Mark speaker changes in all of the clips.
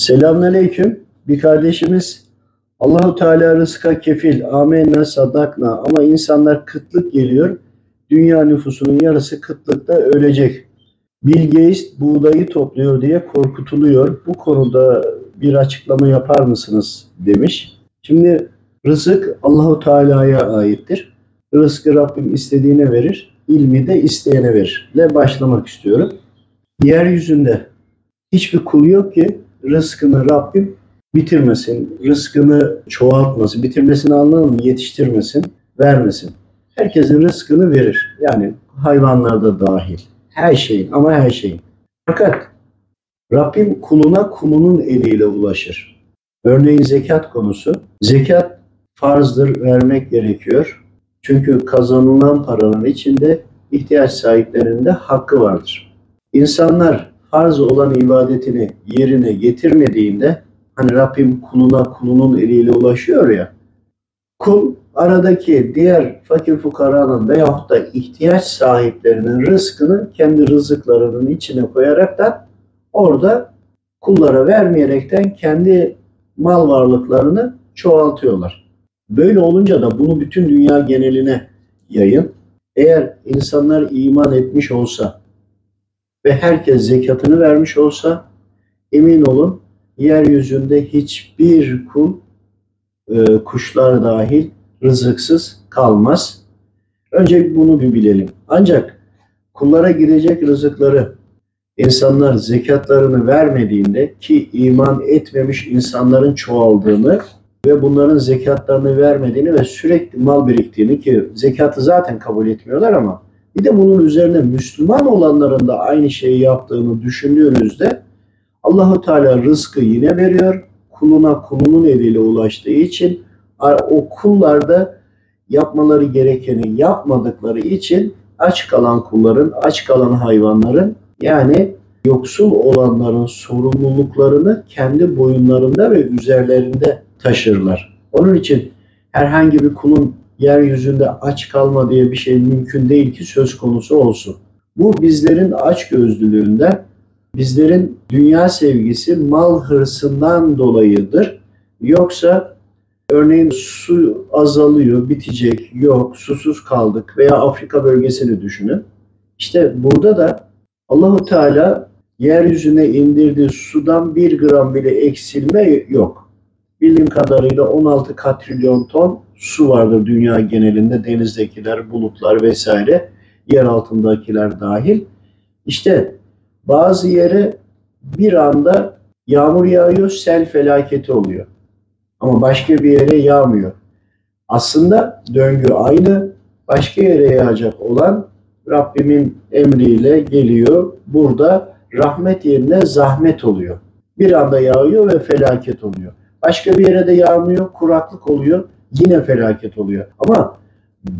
Speaker 1: Selamünaleyküm. Bir kardeşimiz Allahu Teala rızka kefil. Amenna sadakna. Ama insanlar kıtlık geliyor. Dünya nüfusunun yarısı kıtlıkta ölecek. Bill Gates buğdayı topluyor diye korkutuluyor. Bu konuda bir açıklama yapar mısınız demiş. Şimdi rızık Allahu Teala'ya aittir. Rızkı Rabbim istediğine verir, ilmi de isteyene verir. Le başlamak istiyorum. Yeryüzünde hiçbir kul yok ki rızkını Rabbim bitirmesin, rızkını çoğaltmasın, bitirmesini anlamam yetiştirmesin, vermesin. Herkesin rızkını verir. Yani hayvanlar da dahil. Her şeyin ama her şeyin. Fakat Rabbim kuluna kulunun eliyle ulaşır. Örneğin zekat konusu. Zekat farzdır, vermek gerekiyor. Çünkü kazanılan paranın içinde ihtiyaç sahiplerinde hakkı vardır. İnsanlar farz olan ibadetini yerine getirmediğinde hani Rabbim kuluna kulunun eliyle ulaşıyor ya kul aradaki diğer fakir fukaranın veyahut da ihtiyaç sahiplerinin rızkını kendi rızıklarının içine koyarak da orada kullara vermeyerekten kendi mal varlıklarını çoğaltıyorlar. Böyle olunca da bunu bütün dünya geneline yayın. Eğer insanlar iman etmiş olsa ve herkes zekatını vermiş olsa emin olun yeryüzünde hiçbir kul e, kuşlar dahil rızıksız kalmaz. Önce bunu bir bilelim. Ancak kullara gidecek rızıkları insanlar zekatlarını vermediğinde ki iman etmemiş insanların çoğaldığını ve bunların zekatlarını vermediğini ve sürekli mal biriktiğini ki zekatı zaten kabul etmiyorlar ama bir de bunun üzerine Müslüman olanların da aynı şeyi yaptığını düşündüğünüzde Allahu Teala rızkı yine veriyor. Kuluna kulunun eliyle ulaştığı için o kullarda yapmaları gerekeni yapmadıkları için aç kalan kulların, aç kalan hayvanların yani yoksul olanların sorumluluklarını kendi boyunlarında ve üzerlerinde taşırlar. Onun için herhangi bir kulun yeryüzünde aç kalma diye bir şey mümkün değil ki söz konusu olsun. Bu bizlerin aç gözlülüğünden, bizlerin dünya sevgisi mal hırsından dolayıdır. Yoksa örneğin su azalıyor, bitecek, yok, susuz kaldık veya Afrika bölgesini düşünün. İşte burada da Allahu Teala yeryüzüne indirdiği sudan bir gram bile eksilme yok. Bildiğim kadarıyla 16 katrilyon ton su vardır dünya genelinde. Denizdekiler, bulutlar vesaire, yer altındakiler dahil. İşte bazı yere bir anda yağmur yağıyor, sel felaketi oluyor. Ama başka bir yere yağmıyor. Aslında döngü aynı. Başka yere yağacak olan Rabbimin emriyle geliyor. Burada rahmet yerine zahmet oluyor. Bir anda yağıyor ve felaket oluyor. Başka bir yere de yağmıyor, kuraklık oluyor, yine felaket oluyor. Ama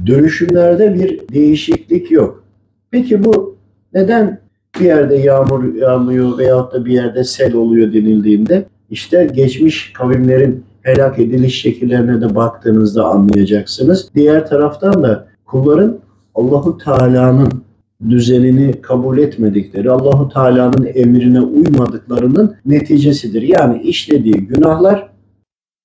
Speaker 1: dönüşümlerde bir değişiklik yok. Peki bu neden bir yerde yağmur yağmıyor veyahut da bir yerde sel oluyor denildiğinde işte geçmiş kavimlerin helak ediliş şekillerine de baktığınızda anlayacaksınız. Diğer taraftan da kulların Allahu Teala'nın düzenini kabul etmedikleri, Allahu Teala'nın emrine uymadıklarının neticesidir. Yani işlediği günahlar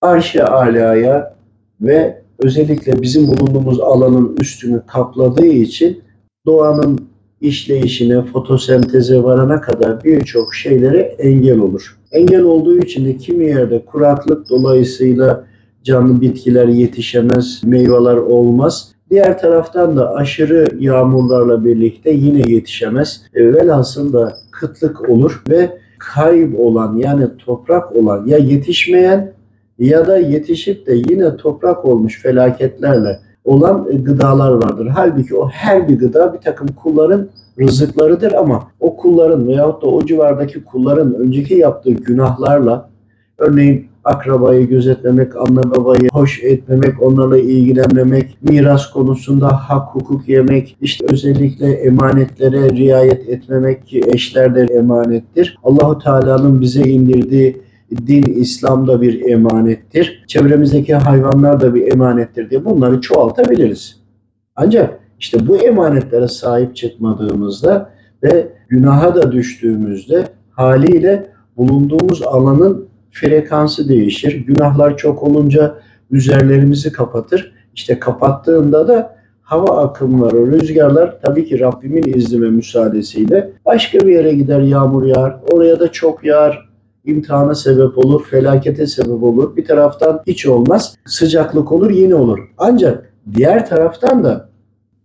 Speaker 1: arş-ı alaya ve özellikle bizim bulunduğumuz alanın üstünü kapladığı için doğanın işleyişine, fotosenteze varana kadar birçok şeylere engel olur. Engel olduğu için de kimi yerde kuraklık dolayısıyla canlı bitkiler yetişemez, meyveler olmaz. Diğer taraftan da aşırı yağmurlarla birlikte yine yetişemez. E, velhasıl da kıtlık olur ve kayıp olan yani toprak olan ya yetişmeyen ya da yetişip de yine toprak olmuş felaketlerle olan gıdalar vardır. Halbuki o her bir gıda bir takım kulların rızıklarıdır ama o kulların veyahut da o civardaki kulların önceki yaptığı günahlarla örneğin akrabayı gözetlemek, anne babayı hoş etmemek, onlarla ilgilenmemek, miras konusunda hak hukuk yemek, işte özellikle emanetlere riayet etmemek ki eşler de emanettir. Allahu Teala'nın bize indirdiği din İslam'da bir emanettir. Çevremizdeki hayvanlar da bir emanettir diye bunları çoğaltabiliriz. Ancak işte bu emanetlere sahip çıkmadığımızda ve günaha da düştüğümüzde haliyle bulunduğumuz alanın frekansı değişir. Günahlar çok olunca üzerlerimizi kapatır. İşte kapattığında da hava akımları, rüzgarlar tabii ki Rabbimin izni ve müsaadesiyle başka bir yere gider yağmur yağar. Oraya da çok yağar. İmtihana sebep olur, felakete sebep olur. Bir taraftan hiç olmaz. Sıcaklık olur, yine olur. Ancak diğer taraftan da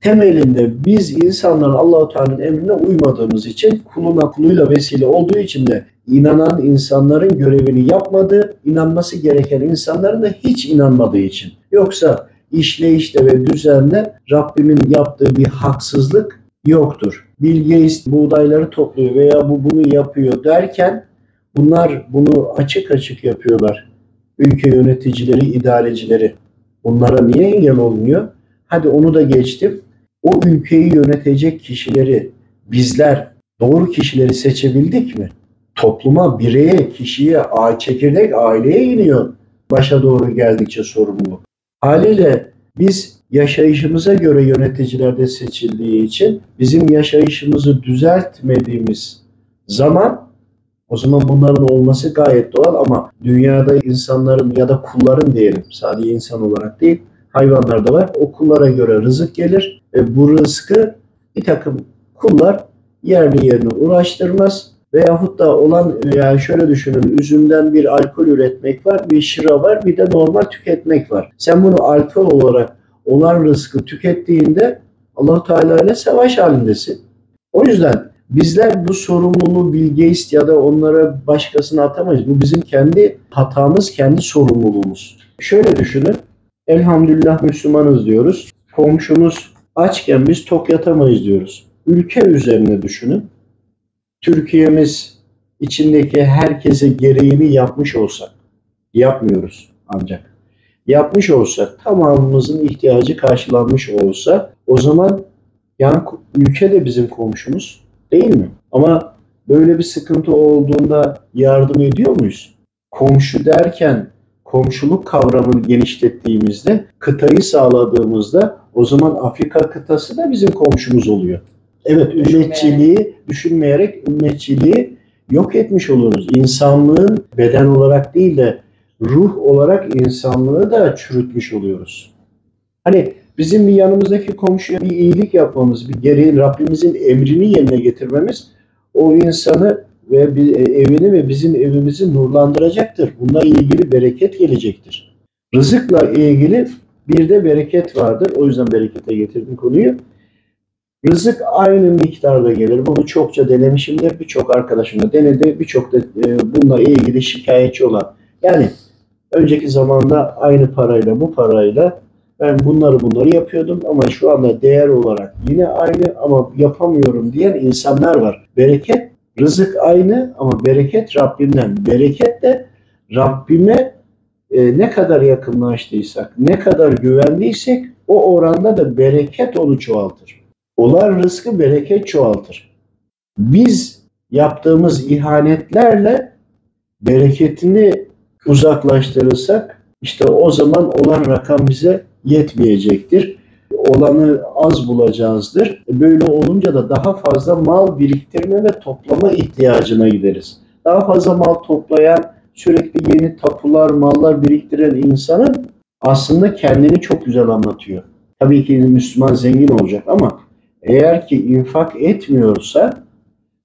Speaker 1: temelinde biz insanların Allahu Teala'nın emrine uymadığımız için kuluna kuluyla vesile olduğu için de inanan insanların görevini yapmadığı, inanması gereken insanların da hiç inanmadığı için. Yoksa işleyişte ve düzenle Rabbimin yaptığı bir haksızlık yoktur. Bill Gates buğdayları topluyor veya bu bunu yapıyor derken bunlar bunu açık açık yapıyorlar. Ülke yöneticileri, idarecileri. Bunlara niye engel olmuyor? Hadi onu da geçtim. O ülkeyi yönetecek kişileri bizler doğru kişileri seçebildik mi? Topluma, bireye, kişiye, çekirdek aileye iniyor başa doğru geldikçe sorumluluk. Haliyle biz yaşayışımıza göre yöneticilerde seçildiği için bizim yaşayışımızı düzeltmediğimiz zaman o zaman bunların olması gayet doğal ama dünyada insanların ya da kulların diyelim sadece insan olarak değil hayvanlar da var. O kullara göre rızık gelir ve bu rızkı bir takım kullar yerli yerine uğraştırmaz. Veyahut da olan yani şöyle düşünün üzümden bir alkol üretmek var, bir şıra var, bir de normal tüketmek var. Sen bunu alkol olarak olan rızkı tükettiğinde allah Teala ile savaş halindesin. O yüzden bizler bu sorumluluğu Bill Gates ya da onlara başkasına atamayız. Bu bizim kendi hatamız, kendi sorumluluğumuz. Şöyle düşünün. Elhamdülillah Müslümanız diyoruz. Komşumuz açken biz tok yatamayız diyoruz. Ülke üzerine düşünün. Türkiye'miz içindeki herkese gereğini yapmış olsak, yapmıyoruz ancak. Yapmış olsak, tamamımızın ihtiyacı karşılanmış olsa o zaman yani ülke de bizim komşumuz değil mi? Ama böyle bir sıkıntı olduğunda yardım ediyor muyuz? Komşu derken komşuluk kavramını genişlettiğimizde, kıtayı sağladığımızda o zaman Afrika kıtası da bizim komşumuz oluyor. Evet, ümmetçiliği düşünmeyerek ümmetçiliği yok etmiş oluruz. İnsanlığın beden olarak değil de ruh olarak insanlığı da çürütmüş oluyoruz. Hani bizim bir yanımızdaki komşuya bir iyilik yapmamız, bir gereğin Rabbimizin emrini yerine getirmemiz o insanı ve e, evini ve bizim evimizi nurlandıracaktır. Bununla ilgili bereket gelecektir. Rızıkla ilgili bir de bereket vardır. O yüzden berekete getirdim konuyu. Rızık aynı miktarda gelir. Bunu çokça denemişimdir. Birçok arkadaşım da denedi. Birçok da e, bununla ilgili şikayetçi olan. Yani önceki zamanda aynı parayla bu parayla ben bunları bunları yapıyordum ama şu anda değer olarak yine aynı ama yapamıyorum diyen insanlar var. Bereket, rızık aynı ama bereket Rabbimden. Bereket de Rabbime e, ne kadar yakınlaştıysak, ne kadar güvendiysek o oranda da bereket onu çoğaltır. Olan rızkı bereket çoğaltır. Biz yaptığımız ihanetlerle bereketini uzaklaştırırsak işte o zaman olan rakam bize yetmeyecektir. Olanı az bulacağızdır. Böyle olunca da daha fazla mal biriktirme ve toplama ihtiyacına gideriz. Daha fazla mal toplayan, sürekli yeni tapular, mallar biriktiren insanın aslında kendini çok güzel anlatıyor. Tabii ki Müslüman zengin olacak ama eğer ki infak etmiyorsa,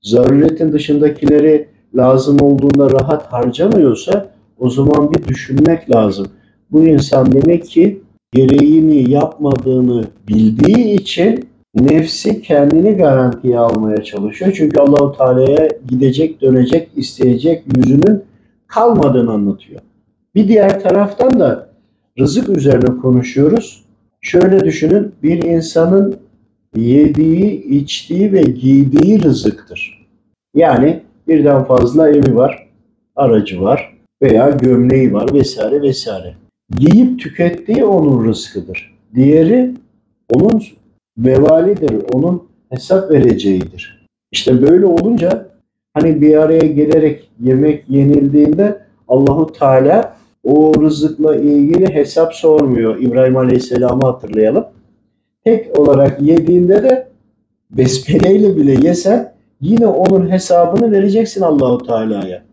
Speaker 1: zaruretin dışındakileri lazım olduğunda rahat harcamıyorsa o zaman bir düşünmek lazım. Bu insan demek ki gereğini yapmadığını bildiği için nefsi kendini garantiye almaya çalışıyor. Çünkü Allahu Teala'ya gidecek, dönecek, isteyecek yüzünün kalmadığını anlatıyor. Bir diğer taraftan da rızık üzerine konuşuyoruz. Şöyle düşünün, bir insanın yediği, içtiği ve giydiği rızıktır. Yani birden fazla evi var, aracı var veya gömleği var vesaire vesaire. Giyip tükettiği onun rızkıdır. Diğeri onun vebalidir, onun hesap vereceğidir. İşte böyle olunca hani bir araya gelerek yemek yenildiğinde Allahu Teala o rızıkla ilgili hesap sormuyor. İbrahim Aleyhisselam'ı hatırlayalım. Tek olarak yediğinde de besmeleyle bile yesen yine onun hesabını vereceksin Allahu Teala'ya.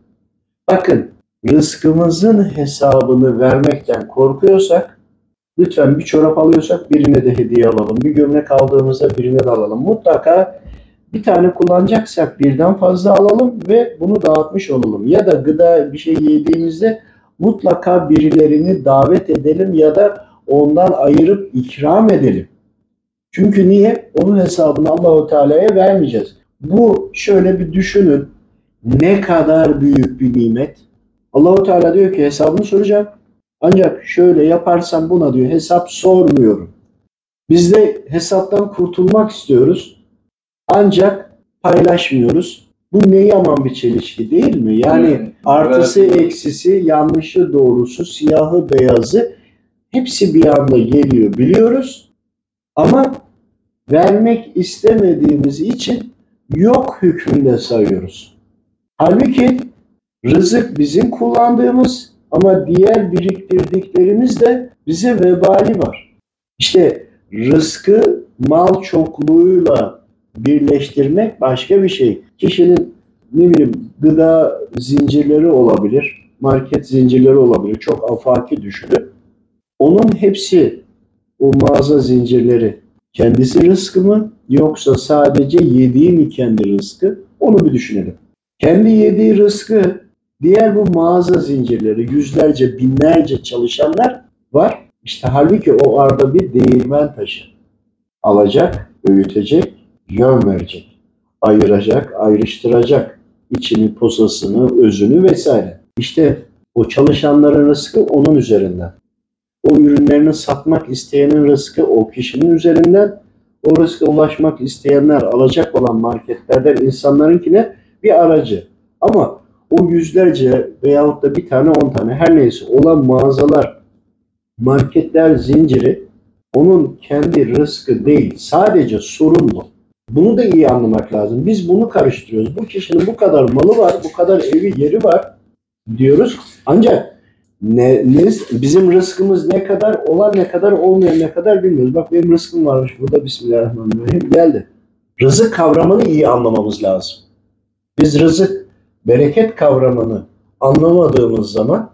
Speaker 1: Bakın rızkımızın hesabını vermekten korkuyorsak lütfen bir çorap alıyorsak birine de hediye alalım. Bir gömlek aldığımızda birine de alalım. Mutlaka bir tane kullanacaksak birden fazla alalım ve bunu dağıtmış olalım. Ya da gıda bir şey yediğimizde mutlaka birilerini davet edelim ya da ondan ayırıp ikram edelim. Çünkü niye? Onun hesabını Allahu Teala'ya vermeyeceğiz. Bu şöyle bir düşünün. Ne kadar büyük bir nimet. Allahu Teala diyor ki hesabını soracağım. Ancak şöyle yaparsam buna diyor hesap sormuyorum. Biz de hesaptan kurtulmak istiyoruz. Ancak paylaşmıyoruz. Bu ne yaman bir çelişki değil mi? Yani
Speaker 2: Evet.
Speaker 1: artısı,
Speaker 2: Evet.
Speaker 1: eksisi, yanlışı, doğrusu, siyahı, beyazı hepsi bir anda geliyor biliyoruz. Ama vermek istemediğimiz için yok hükmünde sayıyoruz. Halbuki rızık bizim kullandığımız ama diğer biriktirdiklerimiz de bize vebali var. İşte rızkı mal çokluğuyla birleştirmek başka bir şey. Kişinin ne bileyim gıda zincirleri olabilir, market zincirleri olabilir. Çok afaki düşünün. Onun hepsi o mağaza zincirleri kendisi rızkı mı yoksa sadece yediği mi kendi rızkı? Onu bir düşünelim. Kendi yediği rızkı diğer bu mağaza zincirleri yüzlerce binlerce çalışanlar var. İşte halbuki o arada bir değirmen taşı. Alacak, öğütecek, yön verecek. Ayıracak, ayrıştıracak. içini, posasını, özünü vesaire. İşte o çalışanların rızkı onun üzerinden. O ürünlerini satmak isteyenin rızkı o kişinin üzerinden. O rızka ulaşmak isteyenler alacak olan marketlerden insanlarınkine bir aracı. Ama o yüzlerce veyahut da bir tane on tane her neyse olan mağazalar, marketler zinciri onun kendi rızkı değil. Sadece sorumlu. Bunu da iyi anlamak lazım. Biz bunu karıştırıyoruz. Bu kişinin bu kadar malı var, bu kadar evi yeri var diyoruz. Ancak ne, ne, bizim rızkımız ne kadar, olan ne kadar, olmayan ne kadar bilmiyoruz. Bak benim rızkım varmış burada. Bismillahirrahmanirrahim. Geldi. Rızık kavramını iyi anlamamız lazım. Biz rızık, bereket kavramını anlamadığımız zaman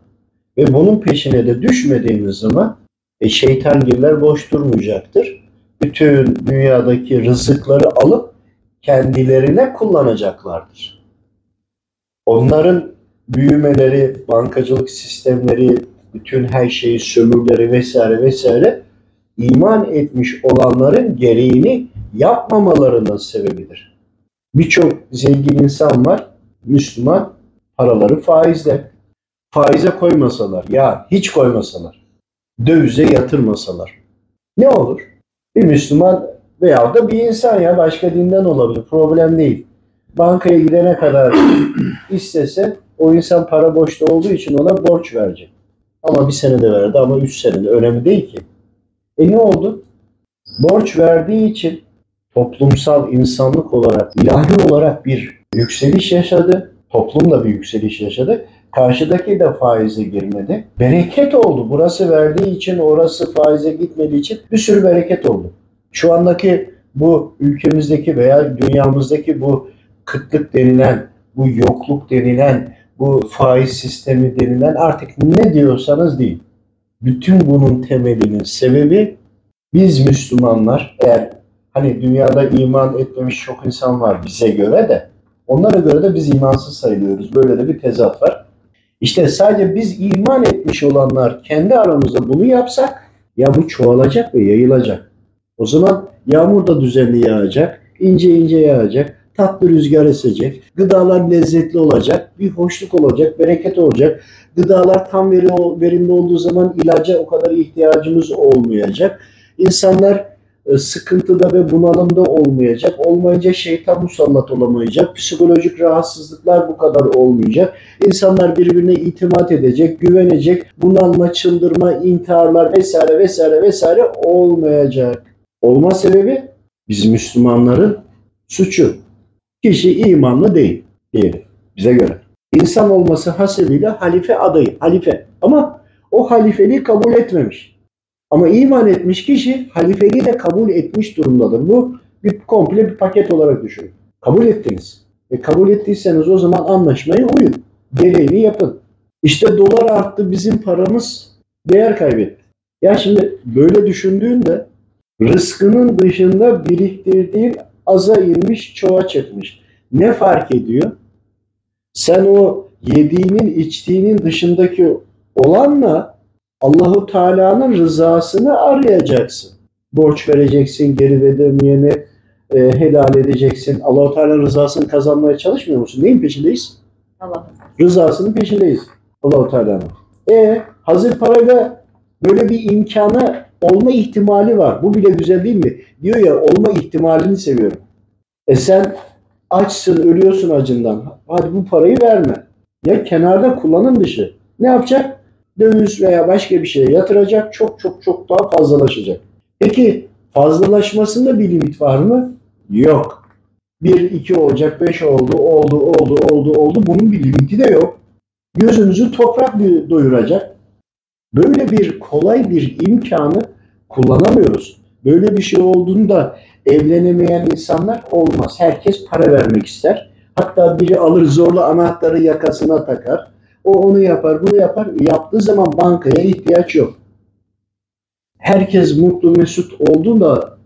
Speaker 1: ve bunun peşine de düşmediğimiz zaman e, şeytangiller boş durmayacaktır. Bütün dünyadaki rızıkları alıp kendilerine kullanacaklardır. Onların büyümeleri, bankacılık sistemleri, bütün her şeyi sömürleri vesaire vesaire iman etmiş olanların gereğini yapmamalarının sebebidir. Birçok zengin insan var, Müslüman, paraları faizle. Faize koymasalar, ya hiç koymasalar, dövize yatırmasalar ne olur? Bir Müslüman veya da bir insan ya başka dinden olabilir, problem değil. Bankaya gidene kadar istese o insan para boşta olduğu için ona borç verecek. Ama bir senede verdi ama üç senede önemli değil ki. E ne oldu? Borç verdiği için toplumsal insanlık olarak, ilahi olarak bir yükseliş yaşadı. Toplum da bir yükseliş yaşadı. Karşıdaki de faize girmedi. Bereket oldu. Burası verdiği için, orası faize gitmediği için bir sürü bereket oldu. Şu andaki bu ülkemizdeki veya dünyamızdaki bu kıtlık denilen, bu yokluk denilen, bu faiz sistemi denilen artık ne diyorsanız deyin. Bütün bunun temelinin sebebi biz Müslümanlar eğer hani dünyada iman etmemiş çok insan var bize göre de onlara göre de biz imansız sayılıyoruz. Böyle de bir tezat var. İşte sadece biz iman etmiş olanlar kendi aramızda bunu yapsak ya bu çoğalacak ve yayılacak. O zaman yağmur da düzenli yağacak, ince ince yağacak, tatlı rüzgar esecek, gıdalar lezzetli olacak, bir hoşluk olacak, bereket olacak. Gıdalar tam veri, verimli olduğu zaman ilaca o kadar ihtiyacımız olmayacak. İnsanlar sıkıntıda ve bunalımda olmayacak. Olmayınca şeytan musallat olamayacak. Psikolojik rahatsızlıklar bu kadar olmayacak. İnsanlar birbirine itimat edecek, güvenecek. Bunalma, çıldırma, intiharlar vesaire vesaire vesaire olmayacak. Olma sebebi biz Müslümanların suçu. Kişi imanlı değil diyelim bize göre. İnsan olması hasebiyle halife adayı, halife. Ama o halifeliği kabul etmemiş. Ama iman etmiş kişi halifeliği de kabul etmiş durumdadır. Bu bir komple bir paket olarak düşünün. Kabul ettiniz. E kabul ettiyseniz o zaman anlaşmaya uyun. gereğini yapın. İşte dolar arttı bizim paramız değer kaybetti. Ya şimdi böyle düşündüğünde rızkının dışında biriktirdiğin aza inmiş çoğa çıkmış. Ne fark ediyor? Sen o yediğinin içtiğinin dışındaki olanla Allahu Teala'nın rızasını arayacaksın. Borç vereceksin, geri ödemeyeni e, helal edeceksin. Allahu Teala'nın rızasını kazanmaya çalışmıyor musun? Neyin peşindeyiz?
Speaker 2: Allah.
Speaker 1: Rızasının peşindeyiz. Allahu Teala'nın. E hazır parayla böyle bir imkanı olma ihtimali var. Bu bile güzel değil mi? Diyor ya olma ihtimalini seviyorum. E sen açsın, ölüyorsun acından. Hadi bu parayı verme. Ya kenarda kullanım dışı. Ne yapacak? Döviz veya başka bir şeye yatıracak. Çok çok çok daha fazlalaşacak. Peki fazlalaşmasında bir limit var mı? Yok. 1, 2 olacak, 5 oldu, oldu, oldu, oldu, oldu. Bunun bir limiti de yok. Gözünüzü toprak doyuracak. Böyle bir kolay bir imkanı kullanamıyoruz. Böyle bir şey olduğunda evlenemeyen insanlar olmaz. Herkes para vermek ister. Hatta biri alır zorla anahtarı yakasına takar. O onu yapar, bunu yapar. Yaptığı zaman bankaya ihtiyaç yok. Herkes mutlu mesut olduğunda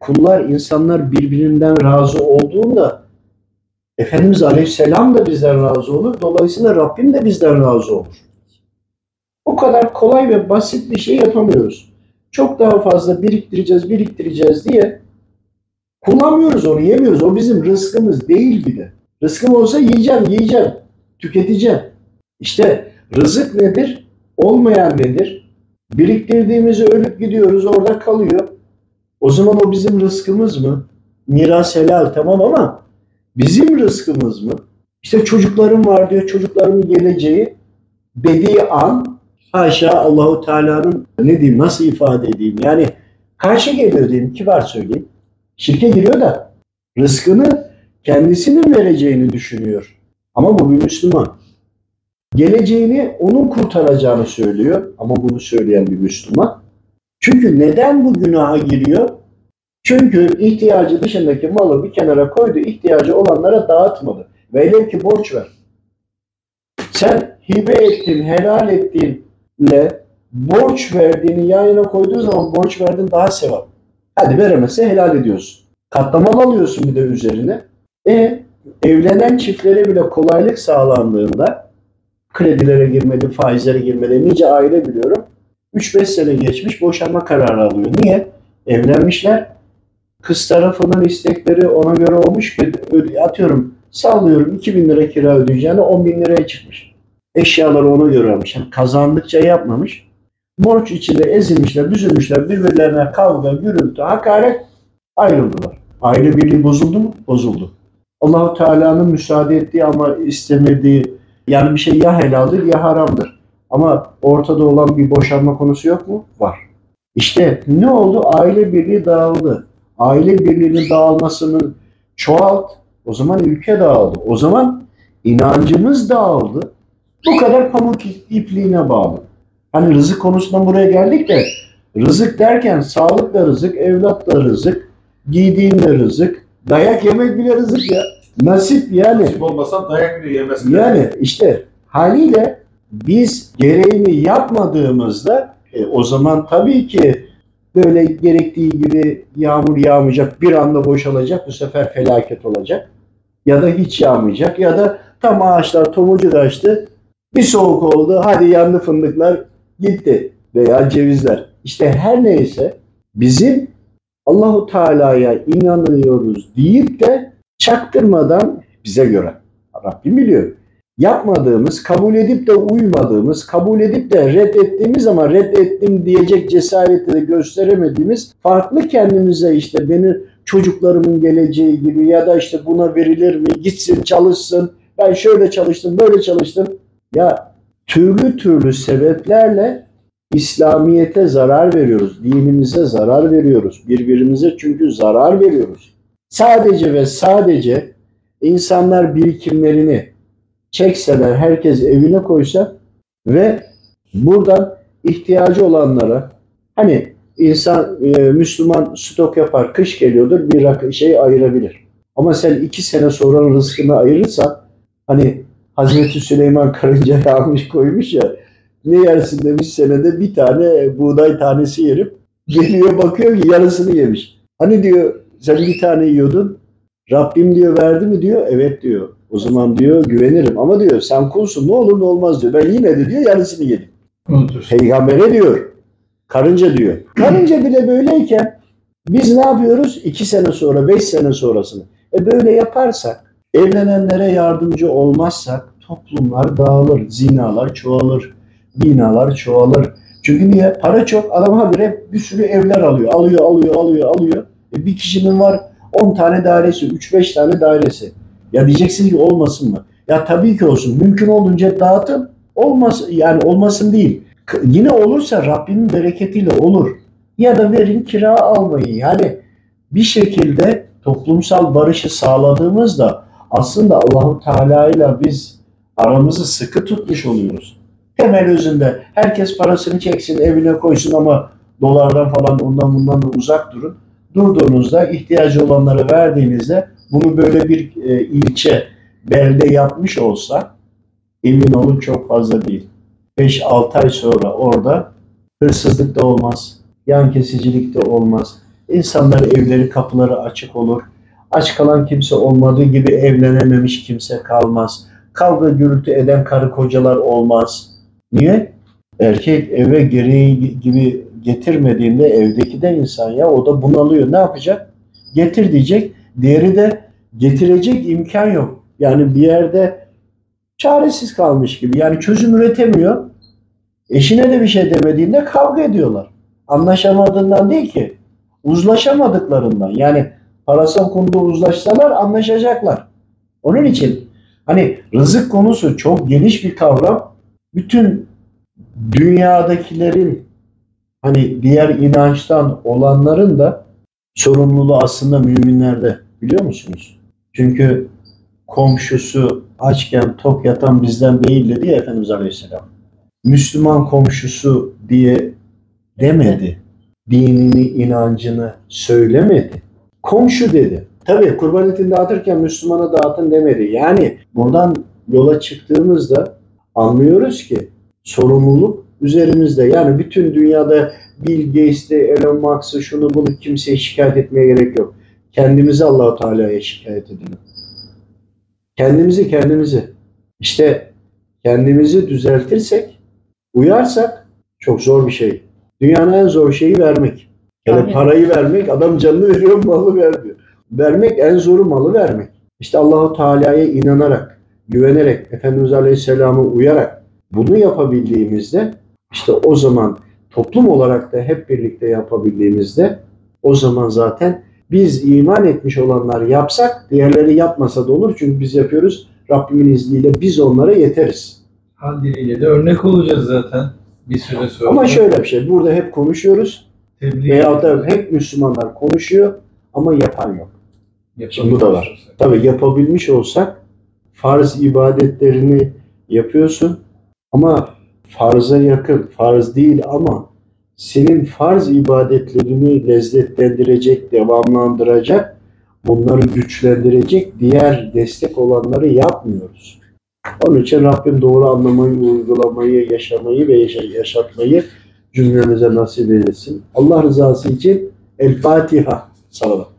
Speaker 1: kullar, insanlar birbirinden razı olduğunda Efendimiz Aleyhisselam da bizden razı olur. Dolayısıyla Rabbim de bizden razı olur. O kadar kolay ve basit bir şey yapamıyoruz. Çok daha fazla biriktireceğiz, biriktireceğiz diye kullanmıyoruz onu, yemiyoruz. O bizim rızkımız değil bir de. Rızkım olsa yiyeceğim, yiyeceğim, tüketeceğim. İşte rızık nedir? Olmayan nedir? Biriktirdiğimizi ölüp gidiyoruz, orada kalıyor. O zaman o bizim rızkımız mı? Miras helal tamam ama bizim rızkımız mı? İşte çocuklarım var diyor, çocuklarımın geleceği dediği an haşa Allahu Teala'nın ne diyeyim, nasıl ifade edeyim? Yani karşı geliyor diyeyim, kibar söyleyeyim. Şirke giriyor da rızkını kendisinin vereceğini düşünüyor. Ama bu bir Müslüman. Geleceğini onun kurtaracağını söylüyor. Ama bunu söyleyen bir Müslüman. Çünkü neden bu günaha giriyor? Çünkü ihtiyacı dışındaki malı bir kenara koydu, ihtiyacı olanlara dağıtmadı. Velev ki borç ver. Sen hibe ettin, helal ettiğinle borç verdiğini yan yana koyduğun zaman borç verdin daha sevap. Hadi veremezse helal ediyorsun. Katlamalı alıyorsun bir de üzerine. E evlenen çiftlere bile kolaylık sağlandığında kredilere girmedi, faizlere girmedi. Nice aile biliyorum. 3-5 sene geçmiş boşanma kararı alıyor. Niye? Evlenmişler. Kız tarafının istekleri ona göre olmuş ki atıyorum sallıyorum 2000 lira kira ödeyeceğine 10 bin liraya çıkmış. Eşyaları ona göre almış. Yani kazandıkça yapmamış. Borç içinde ezilmişler, büzülmüşler, birbirlerine kavga, gürültü, hakaret ayrıldılar. Aile birliği bozuldu mu? Bozuldu. Allahu Teala'nın müsaade ettiği ama istemediği yani bir şey ya helaldir ya haramdır. Ama ortada olan bir boşanma konusu yok mu? Var. İşte ne oldu? Aile birliği dağıldı. Aile birliğinin dağılmasının çoğalt. O zaman ülke dağıldı. O zaman inancımız dağıldı. Bu kadar pamuk ipliğine bağlı. Hani rızık konusundan buraya geldik de rızık derken sağlık da rızık, evlat da rızık, giydiğin de rızık, dayak yemek bile rızık ya. Nasip yani.
Speaker 3: Nasip olmasan dayak bile yemezsin.
Speaker 1: Yani işte haliyle biz gereğini yapmadığımızda e, o zaman tabii ki böyle gerektiği gibi yağmur yağmayacak, bir anda boşalacak, bu sefer felaket olacak. Ya da hiç yağmayacak ya da tam ağaçlar tomucu açtı, bir soğuk oldu, hadi yandı fındıklar gitti veya cevizler. İşte her neyse bizim Allahu Teala'ya inanıyoruz deyip de çaktırmadan bize göre Rabbim biliyor. Yapmadığımız, kabul edip de uymadığımız, kabul edip de reddettiğimiz ama reddettim diyecek cesareti de gösteremediğimiz farklı kendimize işte beni çocuklarımın geleceği gibi ya da işte buna verilir mi, gitsin çalışsın, ben şöyle çalıştım, böyle çalıştım. Ya türlü türlü sebeplerle İslamiyete zarar veriyoruz, dinimize zarar veriyoruz, birbirimize çünkü zarar veriyoruz. Sadece ve sadece insanlar birikimlerini çekseler, herkes evine koysa ve buradan ihtiyacı olanlara hani insan e, Müslüman stok yapar, kış geliyordur bir şey ayırabilir. Ama sen iki sene sonra rızkını ayırırsan hani Hazreti Süleyman karıncayı almış koymuş ya. Ne yersin demiş senede bir tane buğday tanesi yerim. Geliyor bakıyor ki yarısını yemiş. Hani diyor sen bir tane yiyordun. Rabbim diyor verdi mi diyor. Evet diyor. O zaman diyor güvenirim. Ama diyor sen kulsun ne olur ne olmaz diyor. Ben yine de diyor yarısını yedim.
Speaker 2: Unutursun.
Speaker 1: Peygambere diyor. Karınca diyor. Karınca bile böyleyken biz ne yapıyoruz? İki sene sonra, beş sene sonrasını. E böyle yaparsak, evlenenlere yardımcı olmazsak toplumlar dağılır, zinalar çoğalır, binalar çoğalır. Çünkü niye? Para çok, adam habire bir sürü evler alıyor. Alıyor, alıyor, alıyor, alıyor. E bir kişinin var 10 tane dairesi, 3-5 tane dairesi. Ya diyeceksiniz ki olmasın mı? Ya tabii ki olsun. Mümkün olduğunca dağıtın. Olmaz, yani olmasın değil. Yine olursa Rabbimin bereketiyle olur. Ya da verin kira almayın. Yani bir şekilde toplumsal barışı sağladığımızda aslında Allahu Teala ile biz aramızı sıkı tutmuş oluyoruz. Temel özünde herkes parasını çeksin, evine koysun ama dolardan falan ondan bundan da uzak durun. Durduğunuzda ihtiyacı olanlara verdiğinizde bunu böyle bir e, ilçe, belde yapmış olsa emin olun çok fazla değil. 5-6 ay sonra orada hırsızlık da olmaz, yan kesicilik de olmaz. İnsanlar evleri kapıları açık olur. Aç kalan kimse olmadığı gibi evlenememiş kimse kalmaz. Kavga gürültü eden karı kocalar olmaz. Niye? Erkek eve gereği gibi getirmediğinde evdeki de insan ya o da bunalıyor. Ne yapacak? Getir diyecek. Diğeri de getirecek imkan yok. Yani bir yerde çaresiz kalmış gibi. Yani çözüm üretemiyor. Eşine de bir şey demediğinde kavga ediyorlar. Anlaşamadığından değil ki. Uzlaşamadıklarından. Yani parasal konuda uzlaşsalar anlaşacaklar. Onun için hani rızık konusu çok geniş bir kavram. Bütün dünyadakilerin hani diğer inançtan olanların da sorumluluğu aslında müminlerde biliyor musunuz? Çünkü komşusu açken tok yatan bizden değil dedi ya Efendimiz Aleyhisselam. Müslüman komşusu diye demedi. Dinini, inancını söylemedi. Komşu dedi. Tabii kurban etini dağıtırken Müslümana dağıtın demedi. Yani buradan yola çıktığımızda anlıyoruz ki sorumluluk üzerimizde. Yani bütün dünyada Bill Gates'te, Elon Musk'ı, şunu bunu kimseye şikayet etmeye gerek yok. Kendimizi Allahu Teala'ya şikayet edelim. Kendimizi kendimizi. İşte kendimizi düzeltirsek, uyarsak çok zor bir şey. Dünyanın en zor şeyi vermek. Yani
Speaker 2: Aynen.
Speaker 1: parayı vermek, adam canını veriyor, malı vermiyor. Vermek en zoru malı vermek. İşte Allahu Teala'ya inanarak, güvenerek, Efendimiz Aleyhisselam'a uyarak bunu yapabildiğimizde işte o zaman toplum olarak da hep birlikte yapabildiğimizde o zaman zaten biz iman etmiş olanlar yapsak diğerleri yapmasa da olur. Çünkü biz yapıyoruz. Rabbimin izniyle biz onlara yeteriz.
Speaker 2: Hal diliyle de örnek olacağız zaten bir süre sonra.
Speaker 1: Ama şöyle bir şey. Burada hep konuşuyoruz.
Speaker 2: Tebliğ
Speaker 1: Veyahut da hep Müslümanlar konuşuyor ama yapan yok.
Speaker 2: yapabiliyoruz.
Speaker 1: Bu da var. Tabii yapabilmiş olsak farz ibadetlerini yapıyorsun ama farza yakın, farz değil ama senin farz ibadetlerini lezzetlendirecek, devamlandıracak, bunları güçlendirecek diğer destek olanları yapmıyoruz. Onun için Rabbim doğru anlamayı, uygulamayı, yaşamayı ve yaşa- yaşatmayı cümlemize nasip eylesin. Allah rızası için El Fatiha. Salavat.